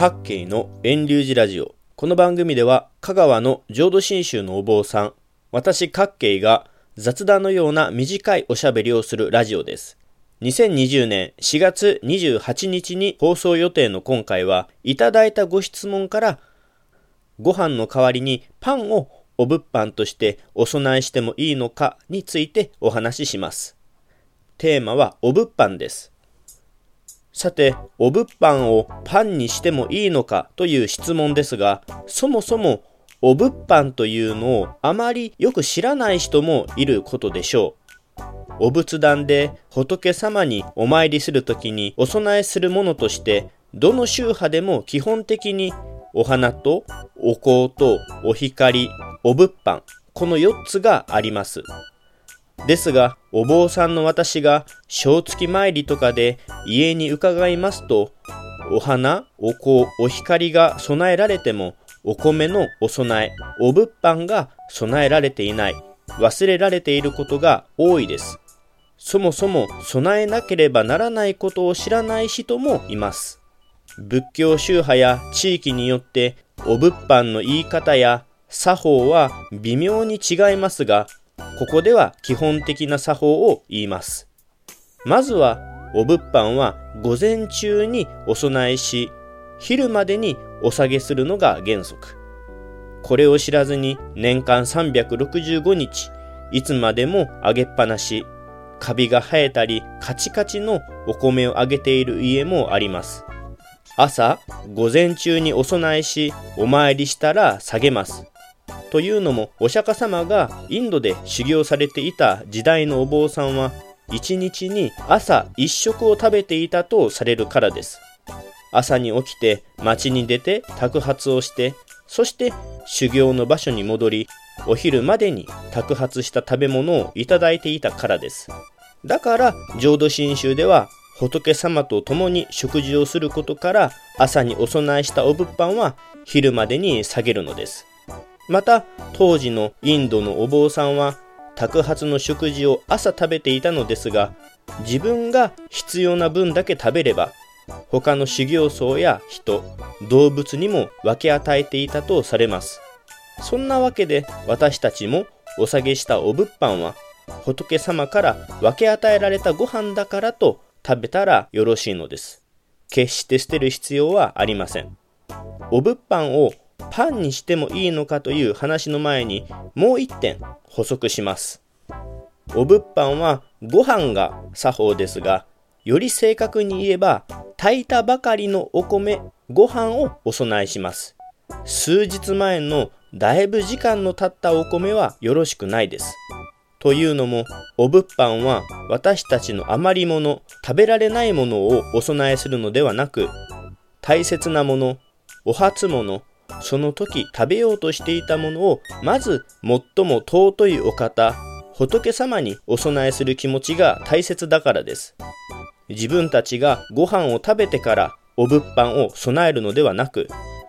各系の遠流寺ラジオ。この番組では、香川の浄土真宗のお坊さん、私各系が雑談のような短いおしゃべりをするラジオです。2020年4月28日に放送予定の今回は、いただいたご質問から、ご飯の代わりにパンをお物販としてお供えしてもいいのかについてお話しします。テーマはお物販です。さて、お物販をパンにしてもいいのかという質問ですが、そもそもお物販というのをあまりよく知らない人もいることでしょう。お仏壇で仏様にお参りするときにお供えするものとして、どの宗派でも基本的にお花とお香とお光、お物販、この4つがあります。ですが、お坊さんの私が正月参りとかで家に伺いますと、お花、お香、お光が備えられても、お米のお供え、お物販が備えられていない、忘れられていることが多いです。そもそも備えなければならないことを知らない人もいます。仏教宗派や地域によってお物販の言い方や作法は微妙に違いますが、ここでは基本的な作法を言います。まずは、お物販は午前中にお供えし、昼までにお下げするのが原則。これを知らずに年間365日、いつまでもあげっぱなし、カビが生えたりカチカチのお米をあげている家もあります。朝、午前中にお供えし、お参りしたら下げます。というのもお釈迦様がインドで修行されていた時代のお坊さんは一日に朝一食を食べていたとされるからです。朝に起きて町に出て托発をしてそして修行の場所に戻りお昼までに托発した食べ物をいただいていたからです。だから浄土真宗では仏様と共に食事をすることから朝にお供えしたお物販は昼までに下げるのです。また当時のインドのお坊さんは托発の食事を朝食べていたのですが自分が必要な分だけ食べれば他の修行僧や人動物にも分け与えていたとされます。そんなわけで私たちもお下げしたお物販は仏様から分け与えられたご飯だからと食べたらよろしいのです。決して捨てる必要はありません。お物販をパンにしてもいいのかという話の前にもう一点補足します。お物販はご飯が作法ですが、より正確に言えば炊いたばかりのお米、ご飯をお供えします。数日前のだいぶ時間の経ったお米はよろしくないです。というのも、お物販は私たちの余り物、食べられないものをお供えするのではなく、大切なもの、お初物、その時食べようとしていたものをまず最も尊いお方仏様にお供えする気持ちが大切だからです。自分たちがご飯を食べてからお物販を備えるのではなく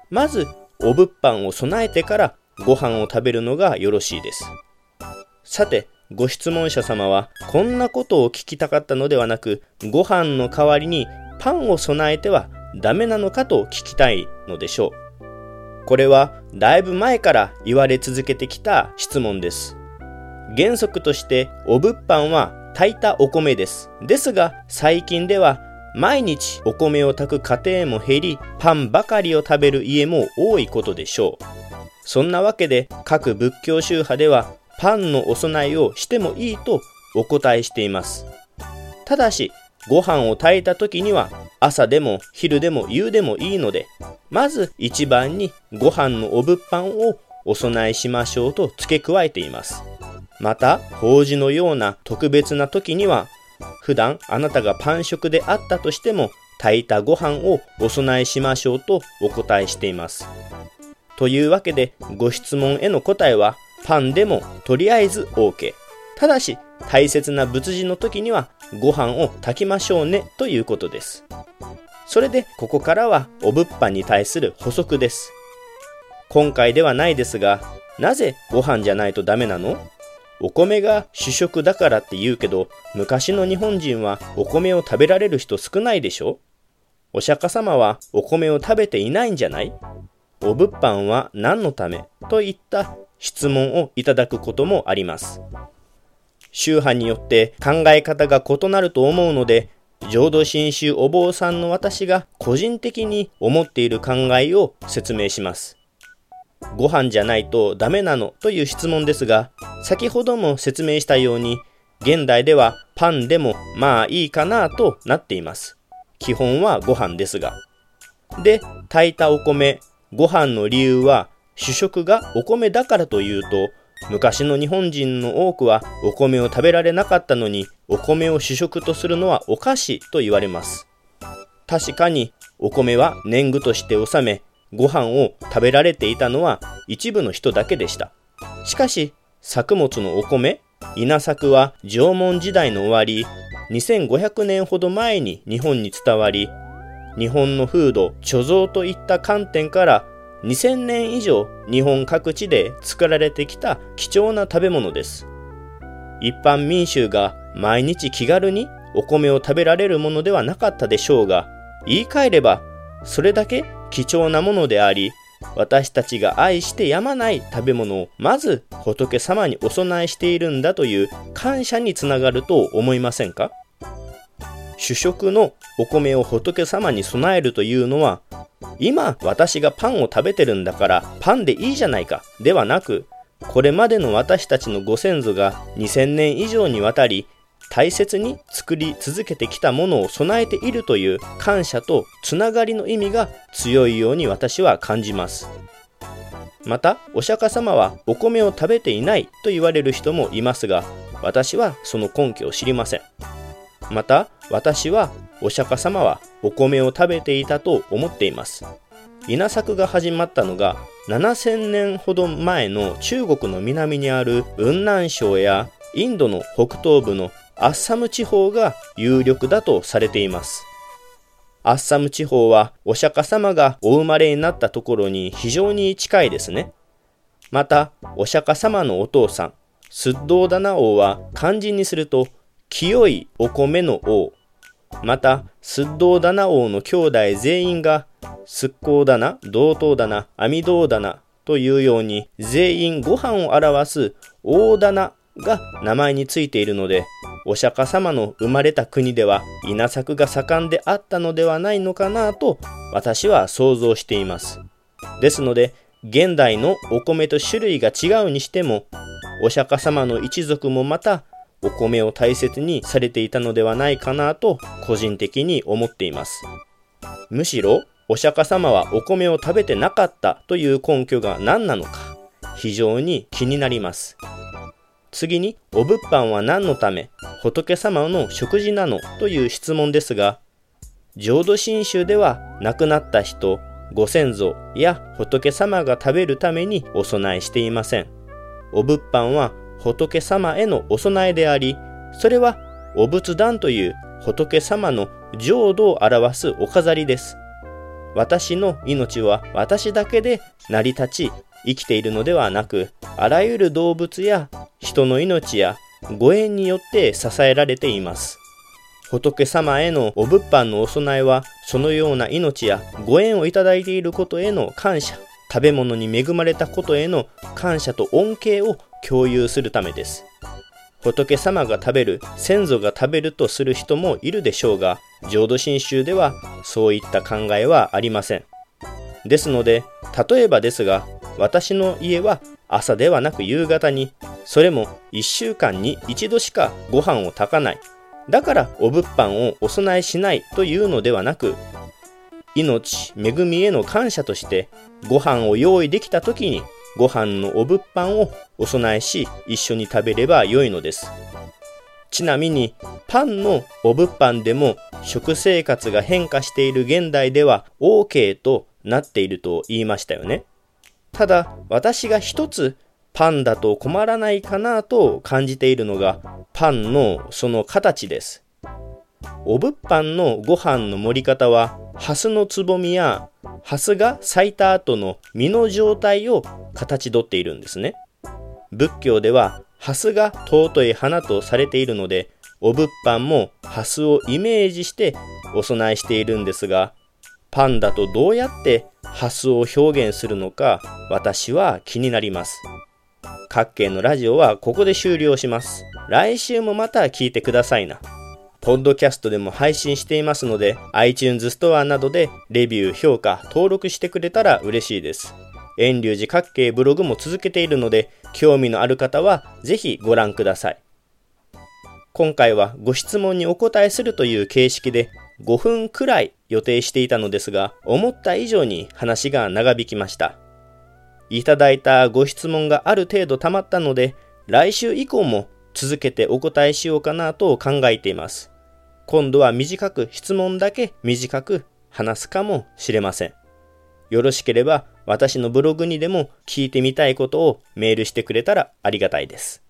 まずお物販を備えてからご飯を食べるのがよろしいです。さてご質問者様はこんなことを聞きたかったのではなくご飯の代わりにパンを備えてはダメなのかと聞きたいのでしょう。これはだいぶ前から言われ続けてきた質問です。原則としてお物販は炊いたお米です。ですが最近では毎日お米を炊く家庭も減りパンばかりを食べる家も多いことでしょう。そんなわけで各仏教宗派ではパンのお供えをしてもいいとお答えしています。ただしご飯を炊いた時には朝でも昼でも夕でもいいのでまず一番にご飯のお物販をお供えしましょうと付け加えています。また、法事のような特別な時には、普段あなたがパン食であったとしても、炊いたご飯をお供えしましょうとお答えしています。というわけで、ご質問への答えは、パンでもとりあえず OK。ただし、大切な仏事の時には、ご飯を炊きましょうねということです。それでここからはお物販に対する補足です。今回ではないですが、なぜご飯じゃないとダメなの？お米が主食だからって言うけど、昔の日本人はお米を食べられる人少ないでしょ？お釈迦様はお米を食べていないんじゃない？お物販は何のため？といった質問をいただくこともあります。宗派によって考え方が異なると思うので、浄土真宗お坊さんの私が個人的に思っている考えを説明します。ご飯じゃないとダメなのという質問ですが、先ほども説明したように、現代ではパンでもまあいいかなとなっています。基本はご飯ですが。で、炊いたお米、ご飯の理由は主食がお米だからというと、昔の日本人の多くはお米を食べられなかったのにお米を主食とするのはおかしいと言われます。確かにお米は年貢として納めご飯を食べられていたのは一部の人だけでした。しかし作物のお米稲作は縄文時代の終わり2500年ほど前に日本に伝わり日本の風土貯蔵といった観点から2000年以上日本各地で作られてきた貴重な食べ物です。一般民衆が毎日気軽にお米を食べられるものではなかったでしょうが、言い換えればそれだけ貴重なものであり、私たちが愛してやまない食べ物をまず仏様にお供えしているんだという感謝につながると思いませんか？主食のお米を仏様に備えるというのは今私がパンを食べてるんだからパンでいいじゃないかではなくこれまでの私たちのご先祖が2000年以上にわたり大切に作り続けてきたものを備えているという感謝とつながりの意味が強いように私は感じます。またお釈迦様はお米を食べていないと言われる人もいますが私はその根拠を知りません。また私はお釈迦様はお米を食べていたと思っています。稲作が始まったのが7000年ほど前の中国の南にある雲南省やインドの北東部のアッサム地方が有力だとされています。アッサム地方はお釈迦様がお生まれになったところに非常に近いですね。またお釈迦様のお父さんスッドーダナ王は漢字にすると清いお米の王また、スッドーダナ王の兄弟全員が、スッコーダナ、同等ダナ、アミドーダナというように、全員ご飯を表す大棚が名前についているので、お釈迦様の生まれた国では稲作が盛んであったのではないのかなと私は想像しています。ですので、現代のお米と種類が違うにしても、お釈迦様の一族もまたお米を大切にされていたのではないかなと個人的に思っています。むしろお釈迦様はお米を食べてなかったという根拠が何なのか非常に気になります。次にお物販は何のため仏様の食事なのという質問ですが浄土真宗では亡くなった人ご先祖や仏様が食べるためにお供えしていません。お物販は仏様へのお供えであり、それはお仏壇という仏様の浄土を表すお飾りです。私の命は私だけで成り立ち生きているのではなく、あらゆる動物や人の命やご縁によって支えられています。仏様へのお物販のお供えは、そのような命やご縁をいただいていることへの感謝、食べ物に恵まれたことへの感謝と恩恵を共有するためです。仏様が食べる、先祖が食べるとする人もいるでしょうが、浄土真宗ではそういった考えはありません。ですので、例えばですが、私の家は朝ではなく夕方に、それも1週間に1度しかご飯を炊かない。だからお物販をお供えしないというのではなく、命、恵みへの感謝としてご飯を用意できた時にご飯のお物販をお供えし一緒に食べればよいのです。ちなみにパンのお物販でも食生活が変化している現代では OK となっていると言いましたよね。ただ私が一つパンだと困らないかなと感じているのがパンのその形です。お物販のご飯の盛り方はハスのつぼみやハスが咲いた後の実の状態を形取っているんですね。仏教ではハスが尊い花とされているので、お物販もハスをイメージしてお供えしているんですが、パンダとどうやってハスを表現するのか私は気になります。各県のラジオはここで終了します。来週もまた聞いてくださいな。ポッドキャストでも配信していますので iTunes ストアなどでレビュー、評価、登録してくれたら嬉しいです。遠隆寺各系ブログも続けているので興味のある方はぜひご覧ください。今回はご質問にお答えするという形式で5分くらい予定していたのですが、思った以上に話が長引きました。いただいたご質問がある程度溜まったので、来週以降も続けてお答えしようかなと考えています。今度は短く質問だけ短く話すかもしれません。よろしければ私のブログにでも聞いてみたいことをメールしてくれたらありがたいです。